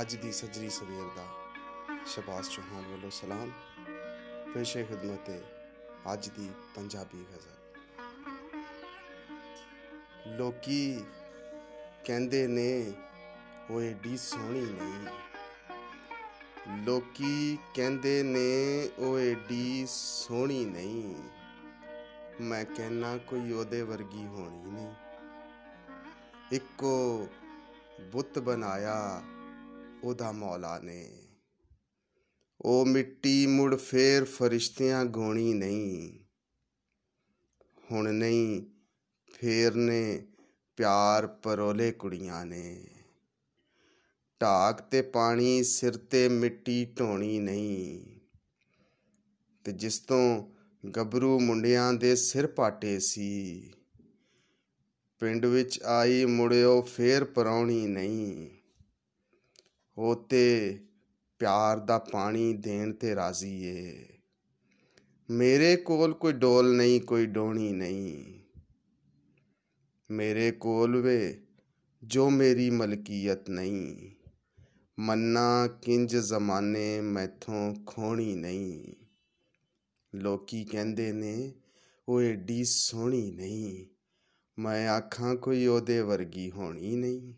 ਅੱਜ ਦੀ ਸਜਰੀ ਸਵੇਰ ਦਾ ਸ਼ਬਾਸ ਚੌਹਾਨ ਵੱਲੋਂ ਸਲਾਮ, ਪੇਸ਼ੇ ਖਿਦਮਤ ਹੈ ਅੱਜ ਦੀ ਪੰਜਾਬੀ ਗਜ਼ਲ। ਲੋਕੀ ਕਹਿੰਦੇ ਨੇ, ਉਹ ਏਡੀ ਸੋਹਣੀ ਨਹੀਂ। ਲੋਕੀ ਕਹਿੰਦੇ ਨੇ, ਉਹ ਏਡੀ ਸੋਹਣੀ ਨਹੀਂ। ਮੈਂ ਕਹਿਣਾ ਕੋਈ ਉਹਦੇ ਵਰਗੀ ਹੋਣੀ ਨਹੀਂ। ਇੱਕੋ ਬੁੱਤ ਬਣਾਇਆ ਉਹਦਾ ਮੌਲਾ ਨੇ। ਉਹ ਮਿੱਟੀ ਮੁੜ ਫੇਰ ਫਰਿਸ਼ਤਿਆਂ ਗੋਣੀ ਨਹੀਂ। ਹੁਣ ਨਹੀਂ, ਫੇਰ ਨੇ ਪਿਆਰ ਪਰੋਲੇ ਕੁੜੀਆਂ ਨੇ। ਢਾਕ ਤੇ ਪਾਣੀ, ਸਿਰ ਤੇ ਮਿੱਟੀ ਢੋਣੀ ਨਹੀਂ। ਤੇ ਜਿਸ ਤੋਂ ਗੱਭਰੂ ਮੁੰਡਿਆਂ ਦੇ ਸਿਰ ਪਾਟੇ ਸੀ। ਪਿੰਡ ਵਿੱਚ ਆਈ ਮੁੜਿਓ ਫੇਰ ਪਰੌਣੀ ਨਹੀਂ। ਉਹ ਤੇ ਪਿਆਰ ਦਾ ਪਾਣੀ ਦੇਣ ਤੇ ਰਾਜ਼ੀ ਏ। ਮੇਰੇ ਕੋਲ ਕੋਈ ਡੋਲ ਨਹੀਂ, ਕੋਈ ਡੋਣੀ ਨਹੀਂ। ਮੇਰੇ ਕੋਲ ਵੇ ਜੋ ਮੇਰੀ ਮਲਕੀਅਤ ਨਹੀਂ। ਮੰਨਾ ਕਿੰਜ ਜ਼ਮਾਨੇ ਮੈਥੋਂ ਖੋਣੀ ਨਹੀਂ। ਲੋਕੀ ਕਹਿੰਦੇ ਨੇ, ਉਹ ਏਡੀ ਸੋਹਣੀ ਨਹੀਂ। ਮੈਂ ਆਖਾਂ ਕੋਈ ਉਹਦੇ ਵਰਗੀ ਹੋਣੀ ਨਹੀਂ।